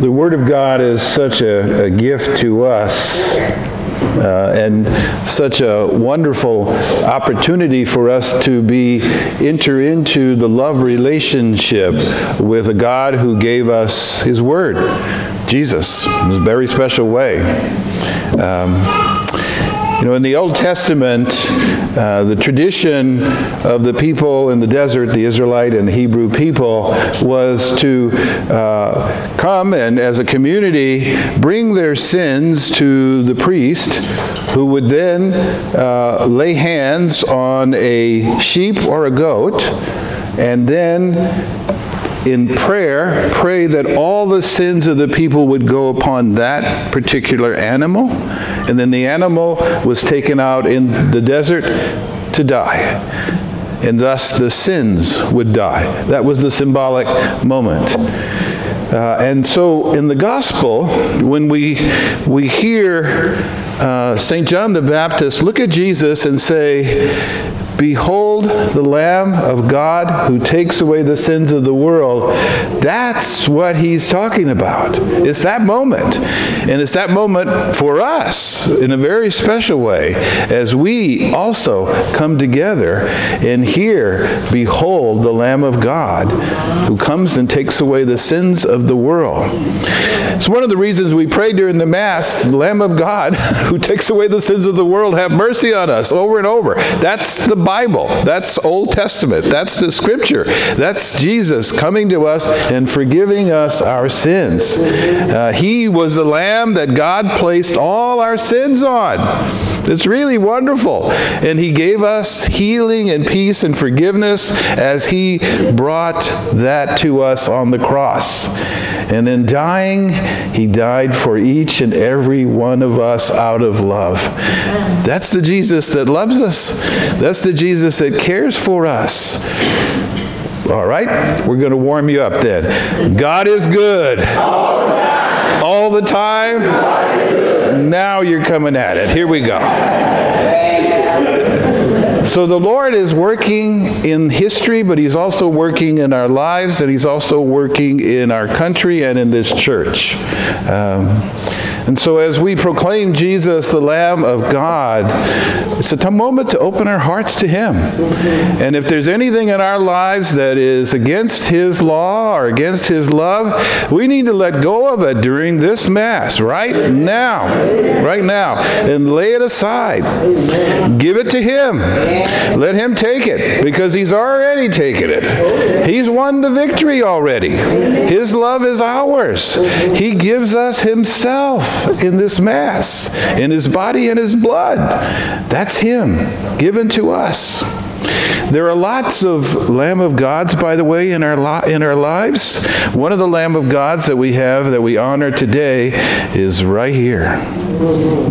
The Word of God is such a, a gift to us. Uh, and such a wonderful opportunity for us to be enter into the love relationship with a God who gave us His Word, Jesus, in a very special way. Um, you know, in the Old Testament, uh, the tradition of the people in the desert, the Israelite and the Hebrew people, was to uh, come and, as a community, bring their sins to the priest, who would then uh, lay hands on a sheep or a goat, and then in prayer, pray that all the sins of the people would go upon that particular animal and then the animal was taken out in the desert to die. And thus the sins would die. That was the symbolic moment. Uh, and so in the gospel, when we, we hear uh, St. John the Baptist look at Jesus and say, Behold the Lamb of God who takes away the sins of the world. That's what he's talking about. It's that moment. And it's that moment for us in a very special way as we also come together and hear, Behold the Lamb of God who comes and takes away the sins of the world. It's one of the reasons we pray during the Mass, Lamb of God who takes away the sins of the world, have mercy on us over and over. That's the Bible. That's Old Testament. That's the Scripture. That's Jesus coming to us and forgiving us our sins. Uh, he was the Lamb that God placed all our sins on. It's really wonderful. And He gave us healing and peace and forgiveness as He brought that to us on the cross. And in dying, He died for each and every one of us out of love. That's the Jesus that loves us. That's the Jesus that cares for us. All right? We're going to warm you up then. God is good. All the time. Now you're coming at it. Here we go. So the Lord is working in history, but He's also working in our lives, and He's also working in our country and in this church. Um, and so, as we proclaim Jesus, the Lamb of God, it's a moment to open our hearts to Him. And if there's anything in our lives that is against His law or against His love, we need to let go of it during this Mass, right now. Right now. And lay it aside. Give it to Him. Let Him take it because He's already taken it. He's won the victory already. His love is ours. He gives us Himself in this Mass, in his body and his blood. That's him given to us. There are lots of Lamb of Gods, by the way, in our, li- in our lives. One of the Lamb of Gods that we have that we honor today is right here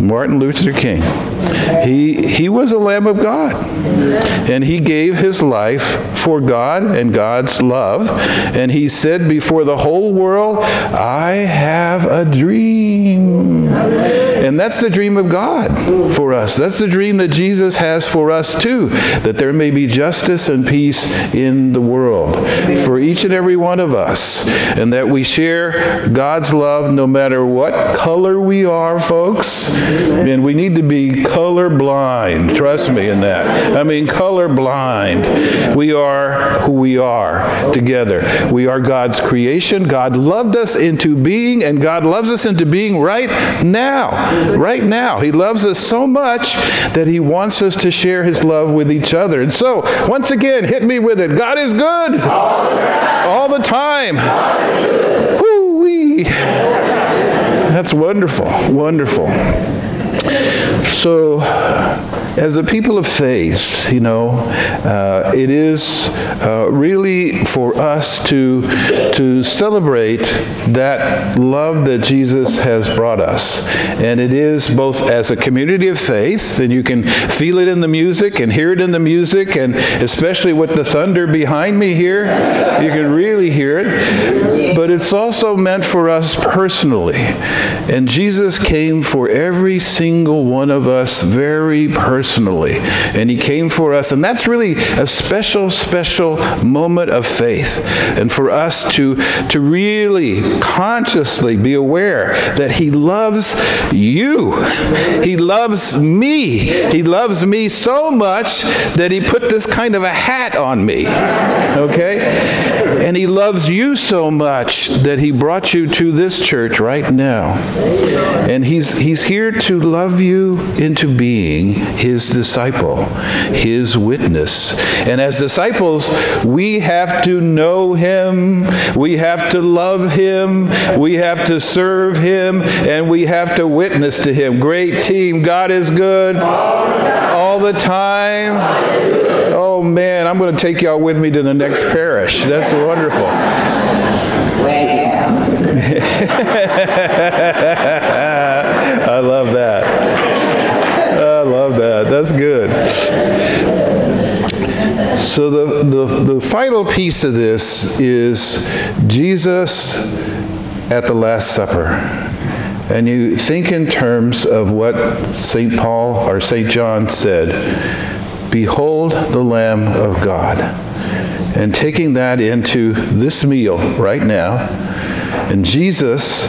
Martin Luther King. He, he was a Lamb of God, and he gave his life for God and God's love. And he said before the whole world, I have a dream. And that's the dream of God for us. That's the dream that Jesus has for us too, that there may be justice and peace in the world for each and every one of us, and that we share God's love no matter what color we are, folks. And we need to be color blind. Trust me in that. I mean, color blind. We are who we are together. We are God's creation. God loved us into being, and God loves us into being right now. Right now. He loves us so much that He wants us to share His love with each other. And so, once again, hit me with it. God is good all the time. Woo-wee. That's wonderful. Wonderful. So, as a people of faith, you know, uh, it is uh, really for us to, to celebrate that love that Jesus has brought us. And it is both as a community of faith, and you can feel it in the music and hear it in the music, and especially with the thunder behind me here, you can really hear it. But it's also meant for us personally. And Jesus came for every single one of us very personally. And he came for us. And that's really a special, special moment of faith. And for us to, to really consciously be aware that he loves you. He loves me. He loves me so much that he put this kind of a hat on me. Okay? And he loves you so much that he brought you to this church right now. And he's, he's here to love you into being his disciple, his witness. And as disciples, we have to know him, we have to love him, we have to serve him, and we have to witness to him. Great team. God is good all the time. Oh man, I'm going to take y'all with me to the next parish. That's wonderful. I love that. I love that. That's good. So the, the, the final piece of this is Jesus at the Last Supper. And you think in terms of what St. Paul or St. John said Behold the Lamb of God. And taking that into this meal right now, and Jesus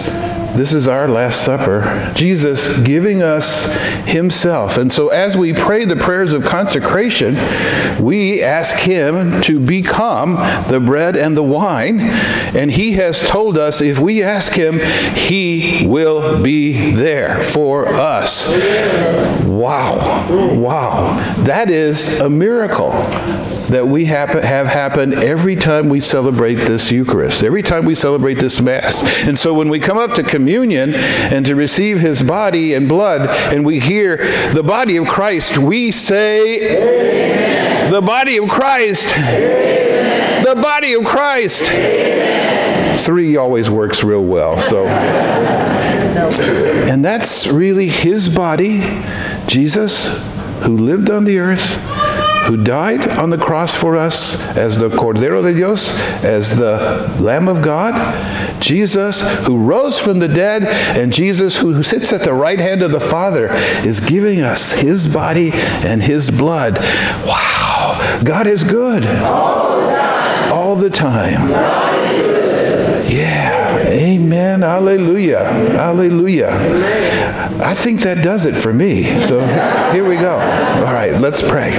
this is our Last Supper. Jesus giving us Himself. And so as we pray the prayers of consecration, we ask Him to become the bread and the wine. And He has told us if we ask Him, He will be there for us. Wow. Wow. That is a miracle that we have, have happen every time we celebrate this Eucharist, every time we celebrate this Mass. And so when we come up to communion and to receive his body and blood, and we hear the body of Christ, we say, Amen. The body of Christ. Amen. The body of Christ. Amen. Three always works real well. So, and that's really his body, Jesus, who lived on the earth who died on the cross for us as the Cordero de Dios, as the Lamb of God, Jesus who rose from the dead, and Jesus who sits at the right hand of the Father is giving us his body and his blood. Wow, God is good. All the time. All the time. Yeah. Amen. Hallelujah. Hallelujah. I think that does it for me. So here we go. All right, let's pray.